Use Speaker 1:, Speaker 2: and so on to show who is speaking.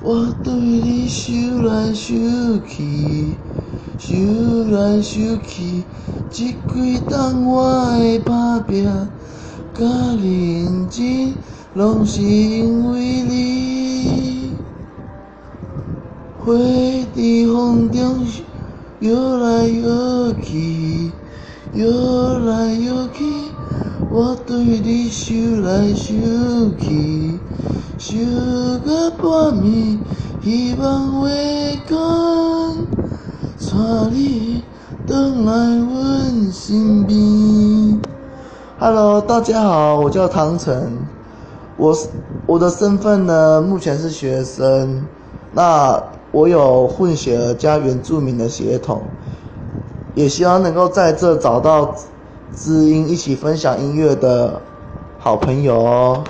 Speaker 1: 我对你想来想去，想来想去，这几冬我的打拼甲认真，拢是因为你。花在风中摇来摇去，摇来摇去，我对你想来想去，想到半暝，希望月光带你回来阮身边。Hello，大家好，我叫唐晨，我我的身份呢，目前是学生，那我有混血儿加原住民的血统，也希望能够在这找到知音，一起分享音乐的好朋友哦。